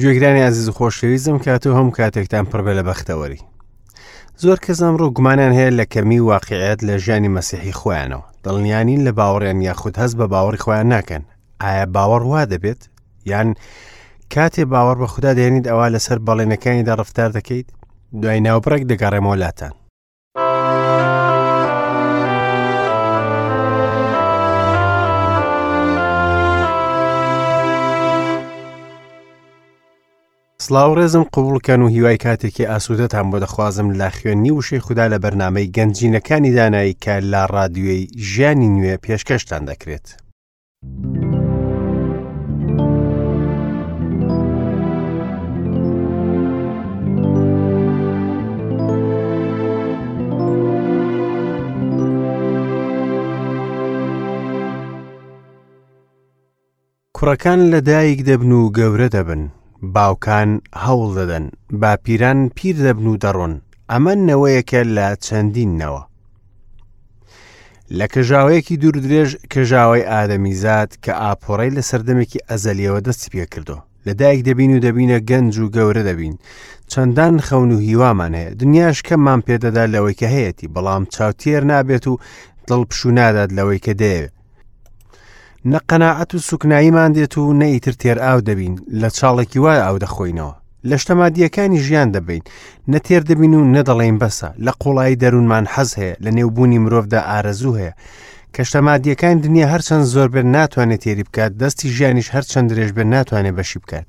گوێگرانی ئازیز و خۆشەویستم کات و هەم کاتێکتان پڕبێ لە بەختەوەری زۆر کەس ئەمڕۆ گومانیان هەیە لە کەمی واقعەت لە ژیانی مەسیحی خۆیانەوە دڵنیانین لە باوەڕیان یاخود هەست بە باوەڕی خۆیان ناکەن ئایا باوەڕ وا دەبێت یان کاتێ باوەڕ بە خوددا دێنیت ئەوە لەسەر بەڵێنەکانیدا ڕفتار دەکەیت دوای ناوبڕێک دەگەڕێمەوە لاتان سڵاو ڕێزم قوڵکەن و هیوای کاتێکی ئاسوودەتان بۆ دەخوازم لە خوێنی وشەی خوددا لە بەرنمەی گەنجینەکانی دانایی کە لە ڕادیوێی ژیانی نوێ پێشکەشتان دەکرێت. کوڕەکان لە دایک دەبن و گەورە دەبن باوکان هەوڵ دەدەن باپیران پیر دەبن و دەڕۆن ئەمە نەوەیەکە لە چەندین نەوە لە کەژاوەیەکی دوور درێژ کەژاوەی ئادەمیزاد کە ئاپۆڕەی لە سەردەمێکی ئەزەلیەوە دەستی پێکردەوە لە دایک دەبین و دەبینە گەنج و گەورە دەبین چەندان خەون و هیوامان هەیە دنیاش کەممان پێدەدا لەوەی کە هەیەی بەڵام چاوتێر نابێت و دڵ پشوو نادات لەوەی کە دەیەوێت نە قەنەعەت و سوکناییمان دێت و نە ئیتر تێر ئاو دەبین لە چاڵێکی وای ئاو دەخۆینەوە لە شتەمادیەکانی ژیان دەبین نە تێر دەبین و نەدەڵێین بەسە لە قوڵایی دەروونمان حەز هەیە لە نێوبوونی مرۆڤدا ئارەزوو هەیە کەشتە مادیەکان دنیا هەرچەند زۆر بێت ناتوانێت تێری بکات دەستی ژیانیش هەرچەند درێژ بێت ناتوانێت بەشی بکات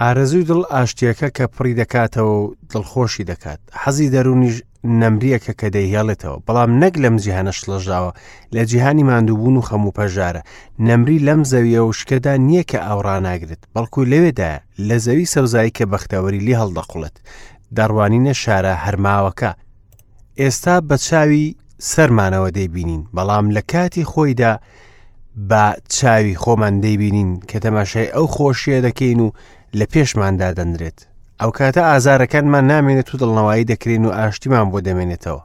ئارەزووی دڵ ئاشتیەکە کە پڕی دەکاتەوە و دڵخۆشی دەکات حەزی دەرونیش نەمریەکە کە دەیهێڵێتەوە بەڵام نەک لەم جیهانە شڵەژاوە لە جیهانی ماندووبوون و خەموو پەژارە نەمری لەم زەویە و شکەدا نییە کە ئاوڕاناگرێت بەڵکو لەوێدا لە زەوی سەوزایی کە بەختەوەری لێ هەڵدەقڵێت دەڕوانینە شارە هەرماوەکە ئێستا بە چاوی سەرمانەوە دەیبینین بەڵام لە کاتی خۆیدا بە چاوی خۆمان دەیبینین کە تەماشای ئەو خۆشیە دەکەین و لە پێشماندا دەنرێت ئەو کاتە ئازارەکانمان نامێنێت و دڵنەوەی دەکرێن و ئاشتیمان بۆ دەمێنێتەوە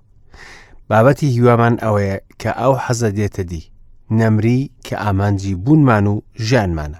بابەتی هیوامان ئەوەیە کە ئەو حەزە دێتە دی نەمری کە ئامانجی بوونمان و ژیانمانە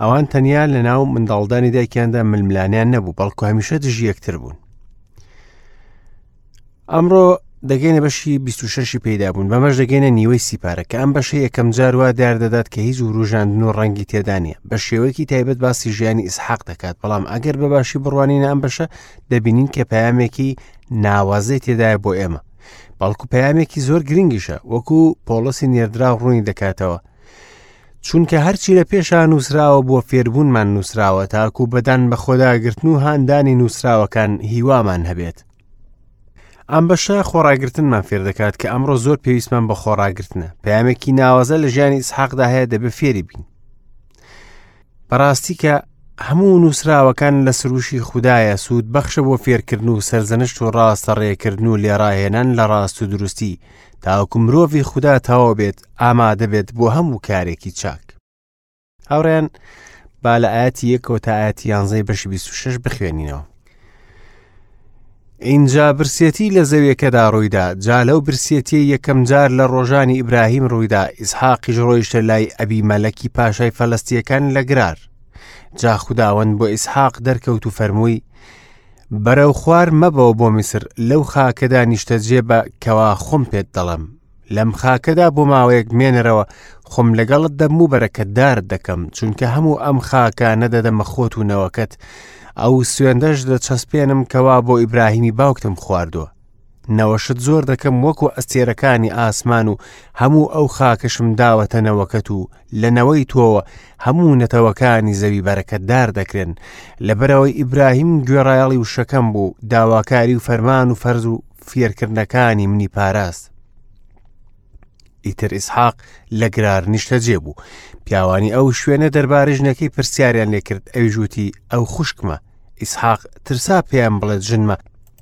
ئەوان تەنیا لە ناو منداڵدانی دایکیاندا ململانیان نەبوو بەڵکو هەمیشە دژی یەکتر بوون ئەمڕۆ دەگەینە بەشی 26 پیدا بوون بەمەش دەگەینە نیوەی سیپارە کە ئەم بەشە یەکەم جاروا دیار دەدات کە هیچ وروژاندن و ڕەنگی تێدانە بە شێوەیەکی تایبەت باسی ژیانی ئیسحاق دەکات بەڵام ئەگەر بە باشی بڕوانین ئەم بەشە دەبینین کە پامێکی ناوازەی تێدایە بۆ ئێمە بەڵکو پامێکی زۆر گرنگیشە وەکو پۆڵسی نێردرا ڕوونی دەکاتەوە چونکە هەرچی لە پێشا نووسراوە بۆ فێربوونمان نووسراوە تاکو بەدان بە خۆداگرتن و هاندانی نووسراوەکان هیوامان هەبێت. ئەم بەشە خۆڕاگرتنمان فێر دەکات کە ئەمڕۆ زۆر پێویستمان بە خۆڕاگرتنە پامێکی ناوازە لە ژیانی ئیسحاقدا هەیە دەبێ فێری بین بەڕاستی کە هەموو نووسراوەکان لە سروشی خوددایە سوود بەخشە بۆ فێرکردن و سەرزەنشت و ڕاستە ڕێکردن و لێڕاهێنان لە ڕاست و دروستی تاوەکو مرۆڤی خودا تەواو بێت ئامادە بێت بۆ هەموو کارێکی چاک هاوڕێن با لە ئاەتی یەکەوە تا ئاەتی یانزەی بەشی 26 بخوێنینەوە اینجا برسێتی لە زەویەکەدا ڕوویدا جا لەو برسێتی یەکەم جار لە ڕۆژانی ئیبراهیم ڕوویدا ئیسحاقیش ڕۆیشتە لای ئەبی مەلەکی پاشای فەلستیەکان لە گرار جا خودداوەند بۆ ئیسحاق دەرکەوت و فەرمووی بەرەو خوار مەبەوە بۆ میسر لەو خاکەدا نیشتەجێ بە کەوا خۆم پێت دەڵێم لەم خاکەدا بۆ ماوەیەک مێنەرەوە خۆم لەگەڵت دەم و بەرەکەتدارت دەکەم چونکە هەموو ئەم خاکە نەدەدەمە خۆت و نەوەکەت ئەو سوێندەش دەچەسپێنم کەوا بۆ ئیبراهیمی باوکتم خواردووە نەوەشت زۆر دەکەم وەکو ئەستێرەکانی ئاسمان و هەموو ئەو خاکەشم داوەتە نەوەکەت و لە نەوەی تۆوە هەموو نەتەوەکانی زەوی بەرەکەتدار دەکرێن لە بەرەوەی ئیبراهیم گوێڕایەڵی وشەکەم بوو داواکاری و فەرمان و فەرز و فێرکردنەکانی منی پاراست ئیتر ئیسحاق لە گرار نیشتەجێ بوو پیاوانی ئەو شوێنە دەربارەی ژنەکەی پرسیاریان لێکرد ئەویژوتی ئەو خوشکمە ئیسحاق ترسا پێیان بڵێت ژنمە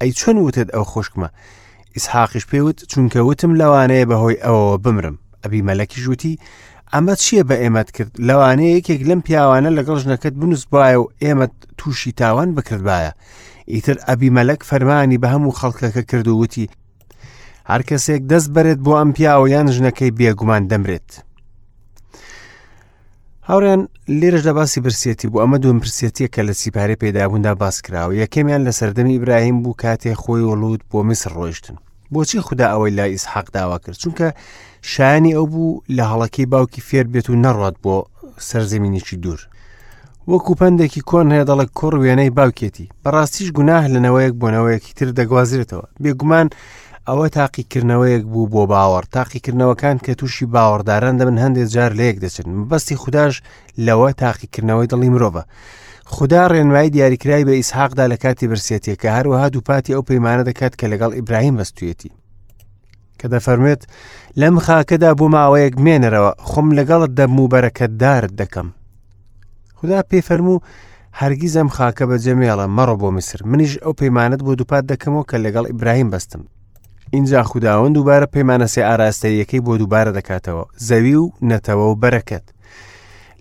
ئەی چۆن وتت ئەو خوشکمە ئیسحاقیش پێوت چونکە وتم لەوانەیە بەهۆی ئەوەوە بمرم ئەبی مەلەکیش وتی ئەمە چییە بە ئێمەت کرد لەوانەیە یەکێک لەم پیاوانە لەگەڵ ژنەکەت بنووسبایە و ئێمەت تووشی تاوان بکردبایە ئیتر ئەبی مەلەک فەرمانی بە هەموو خەڵکەکە کرد و وتی هەر کەسێک دەست بەرێت بۆ ئەم پیاوە یان ژنەکەی بێگومان دەمرێت هاوڕێن لێرەشدا باسی برسێتی بوو ئەمە دوم پرسێتیە کە لە سیپارەی پێدابووندا باس کراوە یەکەمیان لە سەردەمی ئیبراهیم بوو کاتێ خۆی وڵوت بۆ میسر ڕۆیشتن بۆچی خدا ئەوەی لای ئیسحاق داوا کرد چونکە شایانی ئەو بوو لە هەڵەکەی باوکی فێر بێت و نەڕات بۆ سەرزەمینێکی دوور وەکو پندێکی کۆن هەیە دەڵک کوڕ وێنەی باوکێتی بەڕاستیش گوناه لەنەوەیەک بۆنەوەیەکی تر دەگوازرێتەوە بێگومان ئەوە تاقیکردنەوەیەک بوو بۆ باوەڕ تاقیکردنەوەکان کە تووشی باوەڕداران دەبن هەندێک جار لەیەک دەچن مەبەستی خودداش لەوە تاقیکردنەوەی دڵی مرۆڤە خدا ڕێنمایی دیاریکرای بە ئیسحاقدا لە کاتی برسێتیەکە هەروەها دووپاتی ئەو پەیمانە دەکات کە لەگەڵ ئیبراهیم بەستوێتی کە دەفەرمێت لەم خاکەدا بۆ ماوەیەک مێنەرەوە خۆم لەگەڵت دەبم و بەرەکەتدارت دەکەم خدا پێی فەرموو هەرگیز ئەم خاکە بە جەمێڵە مەڕە بۆ میسر منیش ئەو پەیمانت بۆ دووپات دەکەمەوە کە لەگەڵ ئیبراهیم بەستم اینجا خودداوەند دووبارە پەیمانەسێ ئاراستەیەکەی بۆ دووبارە دەکاتەوە زەوی و نەتەوە و بەرەکەت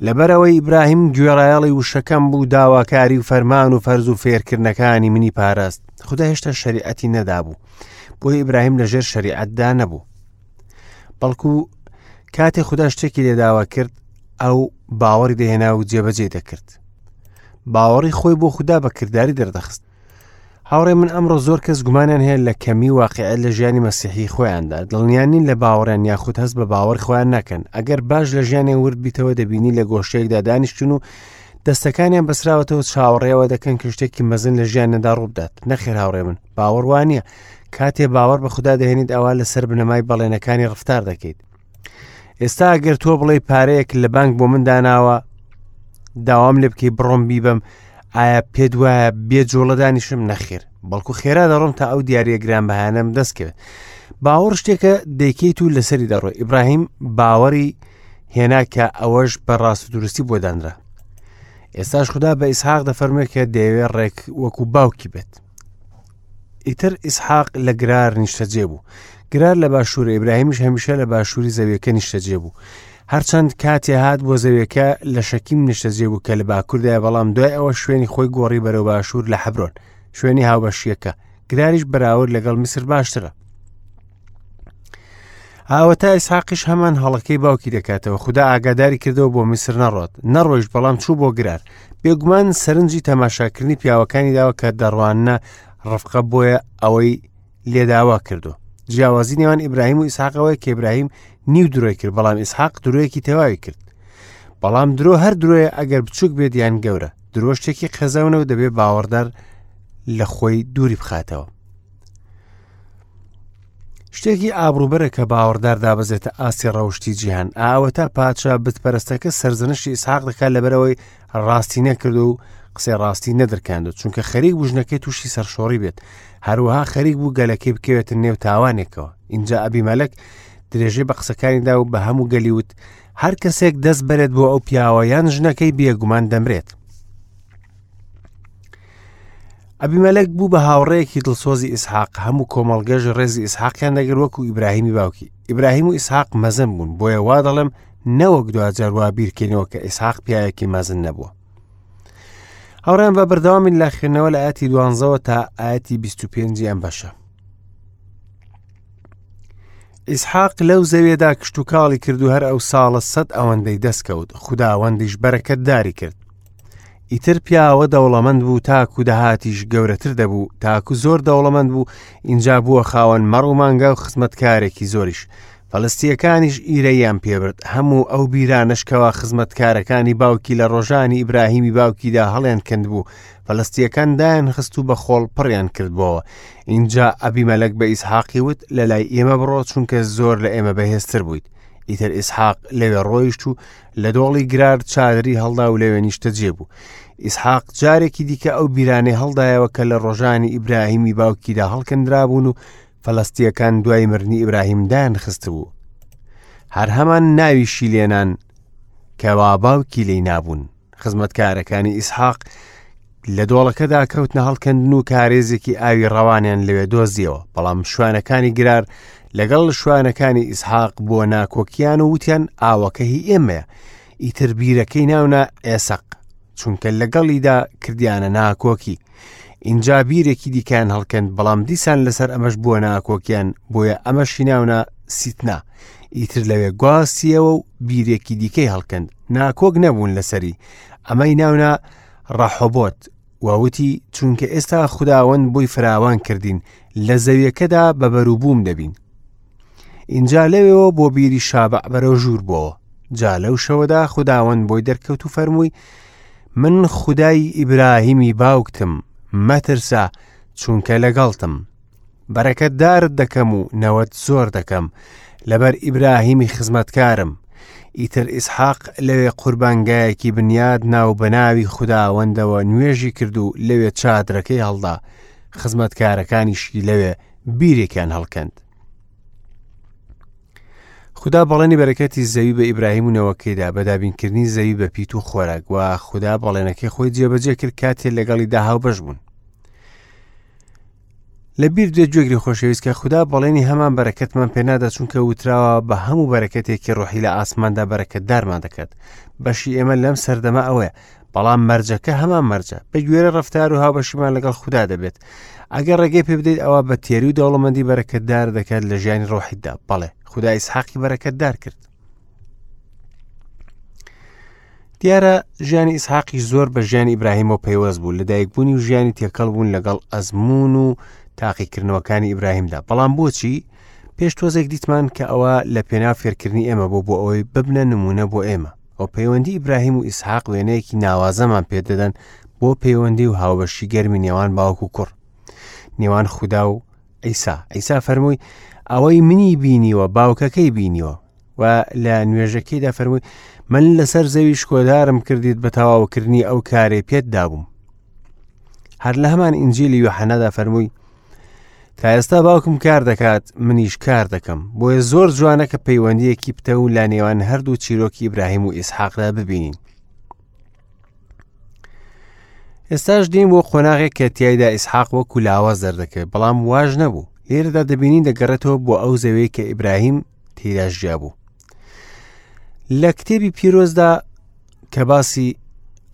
لەبەرەوەی ئیبراهیم گوێڕایەڵی وشەکەم بوو داواکاری و فەرمان و فەرز و فێرکردنەکانی منی پاراست خدا هێشتا شریعەتی نەدابوو بۆی ئیبراهیم لەژێر شریعەتدا نەبوو بەڵکو کاتێ خودا شتێکی لێداوا کرد ئەو باوەڕی دەهێنا و جێبەجێ دەکرد باوەڕی خۆی بۆ خوددا بە کردداری دەردەخست هاوڕێ من ئەمڕۆ زۆر کەس گومانیان هەیە لە کەمی واقعە لە ژیانی مەسیحی خۆیاندا دڵنیانین لە باوەڕیان یاخود هەست بە باوەڕ خۆیان ناکەن ئەگەر باش لە ژیانێ ورد بیتەوە دەبینی لە گۆشتێکدا دانیشتون و دەستەکانیان بەسراوەتەوە چاوەڕێەوە دەکەن کە شتێکی مەزن لە ژیانەدا ڕووبدات نەخێر هاوڕێ من باوەڕ وانە کاتێ باوەڕ بە خوددا دەهێنیت ئەوە لەسەر بنەمای بەڵێنەکانی ڕفتار دەکەیت ئێستا ئەگەر تۆ بڵێ پارەیەک لە بانک بۆ من داناوە داوام لێ بکەی بڕۆم بیبم ئایا پێت وایە بێ جۆڵەدانیشم نەخێر بەڵکو خێرا دەڕۆم تا ئەو دیارە گران بەهانەم دەست کرد باوەڕ شتێکە دەیکەیت و لەسەری دەڕۆ ئیبراهیم باوەڕی هێنا کە ئەوەش بە ڕاست و درستی بۆ دانرا ئێستاش خدا بە ئیسحاق دەفەرمێ کە دەیەوێت ڕێک وەکو باوکی بێت ئیتر ئیسحاق لە گرار نیشتەجێ بوو گرار لە باشوورە ئیبراهیمیش هەمیشە لە باشووری زەویەکە نیشتەجێ بوو هەرچەند کاتێ هات بۆ زەویەکە لە شەکیم نیشتەجێ بوو کە لە باکووردای بەڵام دوای ئەوە شوێنی خۆی گۆڕی بەرەو باشوور لە حەبرۆن شوێنی هاوبەشیەکە گراریش بەراورد لەگەڵ میسر باشترە ئاوەتا ئیسحاقیش هەمان هەڵەکەی باوکی دەکاتەوە خدا ئاگاداری کردەوە بۆ میسر نەڕۆت نەڕۆیش بەڵام چوو بۆ گرار بێگومان سەرنجی تەماشاکردنی پیاوەکانی داوە کە دەڕوانە ڕفقە بۆیە ئەوەی لێداوا کردو جیاوازی نێوان ئیبراهیم و ئیسحاقەوەی کێبراهیم نیو درۆی کرد بەڵام ئیسحاق درۆیەکی تەواوی کرد بەڵام درۆ هەر درۆیە ئەگەر بچووک بێت یان گەورە درۆ شتێکی قەزەونە و دەبێت باوەڕدار لە خۆی دووری بخاتەوە شتێکی ئابروبەرە کە باوەڕدار دابەزێتە ئاستی ڕەوشی جیهان ئاوەتا پادشا بتپەرستەکە سەرزنشتی ئیسحاق دەکات لەبەرەوەی ڕاستی نەکرد و قسەی ڕاستی نەدرکاندو چونکە خەریک بژنەکەی تووشی سەرشۆڕی بێت هەروەها خەریک بوو گەلەکەی بکەوێتە نێو تاوانێکەوە اینجا ئەبی مەلک درێژەی بە قسەکانیدا و بە هەموو گەلیوت هەر کەسێک دەست بەرێت بۆ ئەو پیاوە یان ژنەکەی بێگومان دەمرێت ئەبیمەلەک بوو بە هاوڕێیەکی دڵسۆزی ئیسحاق هەموو کۆمەڵگەژ ڕێزی ئیسحاقیان دەگەر وەکو ئیبراهیمی باوکی ئیبراهیم و ئیسحاق مەزن بوون بۆیە وا دەڵێم نەوەک دوجار وا بیرکەینەوە کە ئیسحاق پیاوێکی مەزن نەبووە هاوڕێن بە بەردەوامین لە خوێندنەوە لە ئاەتی دوانزەوە تا ئاەتی 25 ئەم بەشە ئیسحاق لەو زەوێدا کشتتوکاڵی کردو هەر ئەو ساڵە سەد ئەوەندەی دەستکەوت خداوەندیش بەرەکەت داری کرد ئیتر پیاوە دەوڵەمەند بوو تاکو دەهاتیش گەورەتر دەبوو تاکو زۆر دەوڵەمەند بوو ئینجا بووە خاوەن مەڕ و مانگا و خزمەتکارێکی زۆریش فەلستیەکانیش ئیرەیان پێبرد هەموو ئەو بیرانشکەوە خزمەتکارەکانی باوکی لە ڕۆژانی ئیبراهیمی باوکیدا هەڵێن کند بوو فەلستیەکان دایان خست و بە خۆڵ پڕیان کردبەوە ئینجا ئەبی مەلک بە ئیسحاقی وت لە لای ئێمە بڕۆ چونکە زۆر لە ئێمە بەهێزتر بوویت ئیتر ئیسحاق لەوێ ڕۆیشت و لە دۆڵی گرار چادری هەڵدا و لەوێ نیشتە جێبوو ئیسحاق جارێکی دیکە ئەو بیرانەی هەڵدایەوە کە لە ڕۆژانی ئیبراهیمی باوکیدا هەڵکەندرابوون و فەلەستیەکان دوای مردنی ئیبراهیمدایان خستبوو هەر هەمان ناویشی لێنان کەوا باوکی لی نابوون خزمەتکارەکانی ئیسحاق لە دۆڵەکەدا کەوتنە هەڵکەندن و کارێزێکی ئاوی ڕەوانیان لەوێ دۆزیەوە بەڵام شوانەکانی گرار لەگەڵ شوانەکانی ئیسحاق بۆ ناکۆکیان و وتیان ئاوەکە هی ئێمەیە ئیتر بیرەکەی ناونا ئێسق چونکە لەگەڵیدا کردیانە ناکۆکی ئینجا بیرێکی دیکەیان هەڵکەند بەڵام دیسان لەسەر ئەمەش بووە ناکۆکیان بۆیە ئەمەشی ناونا سیتنا ئیتر لەوێ گواستیەوە و بیرێکی دیکەی هەڵکەند ناکۆک نەبوون لەسەری ئەمەی ناونا ڕەحۆبۆت، و وتی، چونکە ئێستا خوداوەند بۆی فراوان کردین، لە زەویەکەدا بە بەروبووم دەبین. ئینجا لەوێەوە بۆ بیری شابع بەرەو ژوور بۆەوە. جا لەو شەوەدا خوداوەند بۆی دەرکەوت و فەرمووی، من خودای ئیبراهیمی باوکتم، مەترسە، چونکە لەگەڵتم. بەرەکەت دارت دەکەم و نەوەت زۆر دەکەم لەبەر ئیبراهیمی خزمەتکارم ئیتر ئیسحاق لەوێ قوربانگایەکی بنیاد ناو بە ناوی خودداوەندەوە نوێژی کرد و لەوێ چادرەکەی هەڵدا خزمەتکارەکانیشی لەوێ بیرێکیان هەڵکەند خدا بەڵێنی بەرەکەتی زەوی بە ئیبراهیم و نەوەکەیدا بە دابینکردنی زەوی بە پیت و خۆراک و خدا بەڵێنەکەی خۆی جێبەجێ کرد کاتێ لەگەڵی داهاو بەش بوون لە بیر دێ گوێگری خۆشەویست کە خوددا بەڵێنی هەمان بەرەکەتمان پێنادا چونکە وتراوە بە هەموو بەرەکەتێکی ڕۆحی لە ئاسماندا بەرەکەت دارمان دەکات بەشی ئێمە لەم سەردەمە ئەوەیە بەڵام مەرجەکە هەمان مەرجە بە گوێرە ڕفتار و هاوبەشیمان لەگەڵ خوددا دەبێت ئەگەر ڕێگەی پێ بدەیت ئەوە بە تێری و دەوڵەمەندی بەرەکەتدار دەکات لە ژیانی ڕۆحیدا بەڵێ خوددا ئیسحاقی بەرەکەتدار کرد دیارە ژیانی ئیسحاقیش زۆر بە ژیانی ئیبراهیمەوە پەیوەست بوو لەدایکبوونی و ژیانی تێکەڵ بوون لەگەڵ ئەزمون و تاقیکردنەوەکانی ئیبراهیمدا بەڵام بۆچی پێش تۆزێک دیتمان کە ئەوە لە پێنا فێرکردنی ئێمە بۆ بۆ ئەوەی ببنە نمونە بۆ ئێمە ئەو پەیوەندی ئیبراهیم و ئیسحاق وێنەیەکی ناوازەمان پێدەدەن بۆ پەیوەندی و هاوبەشی گەرمی نێوان باوک و کوڕ نێوان خودا و ئەیسا ئەیسا فەرمووی ئەوەی منی بینیوە باوکەکەی بینیوە و لە نوێژەکەیدا فەرمووی من لەسەر زەوی شکۆدارم کردیت بە تەواوکردنی ئەو کارێ پێت دابووم هەر لە هەمان ئینجیلی یوحەنەدا فەرمووی تا ئێستا باوکم کار دەکات منیش کار دەکەم بۆیە زۆر جوانە کە پەیوەندیەکی پتە و لا نێوان هەردوو چیرۆکی ئیبراهیم و ئیسحاقدا ببینین ئێستاش دیم بۆ قۆناغێک کە تایدا ئیسحاق وەکو لاواز دەردەکەوێت بەڵام واژ نەبوو لێرەدا دەبینین دەگەڕێتەوە بۆ ئەو زەوەیە کە ئیبراهیم تێیاش جیا بوو لە کتێبی پیرۆزدا کە باسی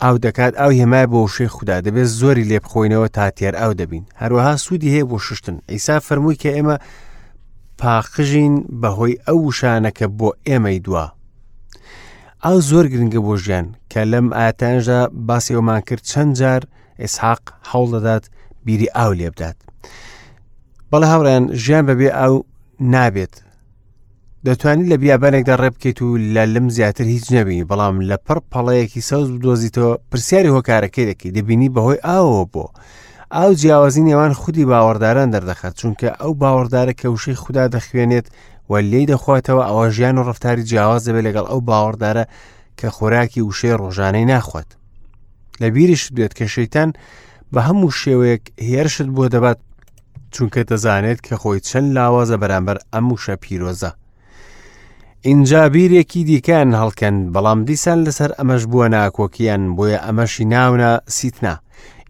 ئاو دەکات ئەو هێمای بۆ وشەی خوددا دەبێت زۆری لێ بخۆینەوە تا تێر ئاو دەبین هەروەها سوودی هەیە بۆ شوشتن ئیسا فەرمووی کە ئێمە پاقژین بەهۆی ئەو وشانەکە بۆ ئێمەی دوا ئەو زۆر گرنگە بۆ ژیان کە لەم ئاتانژدا باسی ئەومان کرد چەند جار ئێسحاق هەوڵ دەدات بیری ئاو لێ بدات بەڵێ هاوڕیان ژیان بەبێ ئەو نابێت دەتوانیت لە بیابانێکدا ڕێبکەیت و لە لم زیاتر هیچ نەبینی بەڵام لە پڕ پەڵەیەکی سەوز بدۆزیتەوە پرسیاری هۆکارەکەی دەکەی دەبینی بەهۆی ئاوەوە بۆ ئاو جیاوازی نێوان خودی باوەڕداران دەردەخات چونکە ئەو باوەڕدارە کە وشەی خوددا دەخوێنێت و لێی دەخواتەوە ئەوە ژیان و ڕفتاری جیاواز دەبێت لەگەڵ ئەو باوەڕدارە کە خۆراکی وشەی ڕۆژانەی ناخوات لە بیریش دوێت کە شەیتان بە هەموو شێوەیەک هێرشت بۆ دەبات چونکە دەزانێت کە خۆی چەند لاوازە بەرامبەر ئەم وشە پیرۆزە ئینجا بیرێکی دیکەیان هەڵکەند بەڵام دیسان لەسەر ئەمەش بووە ناکۆکیان بۆیە ئەمەشی ناونە سیتنا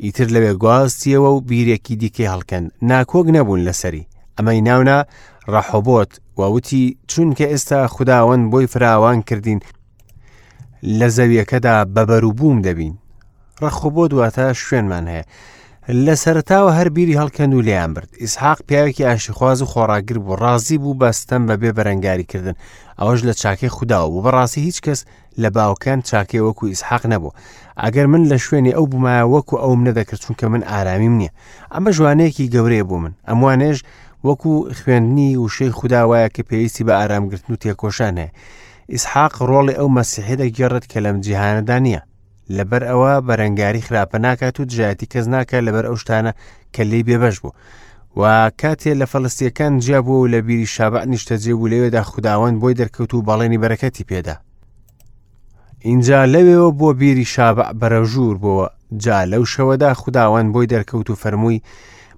ئیتر لەوێ گواستیەوە و بیرێکی دیکەی هەڵکەند ناکۆک نەبوون لەسەری ئەمەی ناونە ڕەحۆبۆت وەوتی چونکە ئێستا خداوەند بۆی فراوان کردین لە زەویەکەدا بەبەروبووم دەبین ڕەخۆ بۆ دواتە شوێنمان هەیە لە سەرتاوە هەر بیری هەڵکەند و لێیان برد ئیسحاق پیاوێکی ئاشتخواز و خۆڕاگر بوو ڕازی بوو بەستەم بە بێ بەرەنگاریکردن ئەوەش لە چاکەی خودداوە بوو بەڕاستی هیچ کەس لە باوکان چاکەی وەکو ئیسحاق نەبوو ئەگەر من لە شوێنی ئەو بوومایە وەکو ئەوم نەدەکرد چونکە من ئارامیم نییە ئەمە ژوانەیەکی گەورەیە بوو من ئەموانێژ وەکو خوێندنی وشەی خوددا وایە کە پێویستی بە ئارامگرتن و تێکۆشان هەیە ئیسحاق ڕۆڵی ئەو مەسیحی دەگێڕێت کە لەم جیهانەدا نییە لەبەر ئەوە بەرەنگاری خراپە ناکات و دژایەتی کەس ناکات لەبەر ئەو شتانە کە لی بێبەش بوو و کاتێ لە فەلستیەکان جیا بوو و لە بیری شابع نیشتەجێ بوو لەوێدا خداوەند بۆی دەرکەوت و بەڵێنی بەرەکەتی پێدا اینجا لەوێەوە بۆ بیری شابع بەرەو ژوور بووە جا لەو شەوەدا خداوەند بۆی دەرکەوت و فەرمووی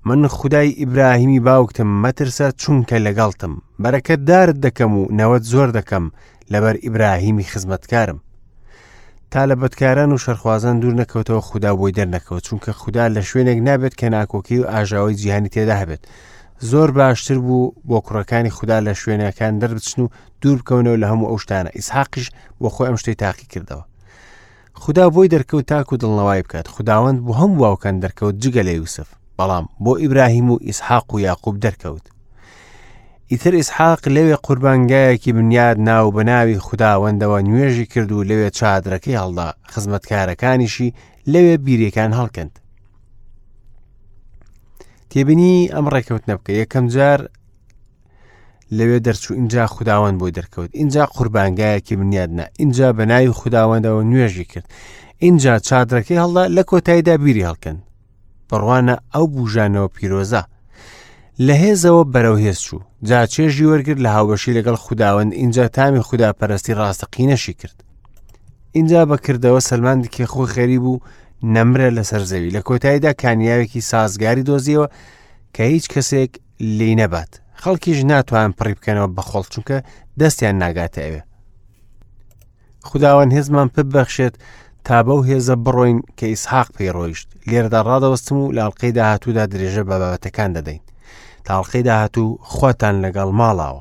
من خودای ئیبراهیمی باوکتم مەترسە چونکە لەگەڵتم بەرەکەت دارت دەکەم و نەوەت زۆر دەکەم لەبەر ئیبراهیمی خزمەتکارم تا لە بەدکاران و شەرخوازان دوور نەکەوتەوە خوددا بۆی دەرنەکەوت چونکە خوددا لە شوێنێک نابێت کە ناکۆکی و ئاژاوی جیهانی تێدا هەبێت زۆر باشتر بوو بۆ کوڕەکانی خوددا لە شوێنەکان دەربچن و دوور بکەونەوە لە هەموو ئەو شتانە ئیسحاقیش بۆ خۆی ئەم شتەی تاقی کردەوە خودا بۆی دەرکەوت تاکو دڵنەوای بکات خداوەند بۆ هەم واوکان دەرکەوت جگە لە یوسف بەڵام بۆ ئیبراهیم و ئیسحاق و یاقوب دەرکەوت ئیتر ئیسحاق لەوێ قوربانگایەکی بنیاد ناو بە ناوی خداوەندەوە نوێژی کرد و لەوێ چادرەکەی هەڵدا خزمەتکارەکانیشی لەوێ بیرێکان هەڵکەند تێبینی ئەم ڕێکەوتنە بکە یەکەم جار لەوێ دەرچوو ئینجا خداوەند بۆی دەرکەوت ئینجا قوربانگایەکی بنیادنا ئینجا بە ناوی خداوەندەوە نوێژی کرد ئینجا چادرەکەی هەڵدا لە کۆتاییدا بیری هەڵکەن بڕوانە ئەو بژانەوە پیرۆزە لە هێزەوە بەرەو هێز چوو جا چێژی وەرگر لە هاوبەشی لەگەڵ خداوەند ئینجا تامی خوددا پەرستی ڕاستەقینەشی کرد ئینجا بەکردەوە سەلماندی کێ خۆ خێری بوو نەمرە لەسەر زەوی لە کۆتاییدا کانیاوێکی سازگاری دۆزیەوە کە هیچ کەسێک لی نەبات خەڵکیش ناتوان پڕی بکەنەوە بە خۆڵ چونکە دەستیان ناگاتە ئەوێ خداوەند هێزمان پببەخشێت تا بەو هێزە بڕۆین کە ئیسحاق پێی ڕۆیشت لێرەدا ڕادەوەستم و لاڵقەی داهاتوودا درێژە بە بابەتەکان دەدەین تاڵقەی داهاتوو خواتان لەگەڵ ماڵاوە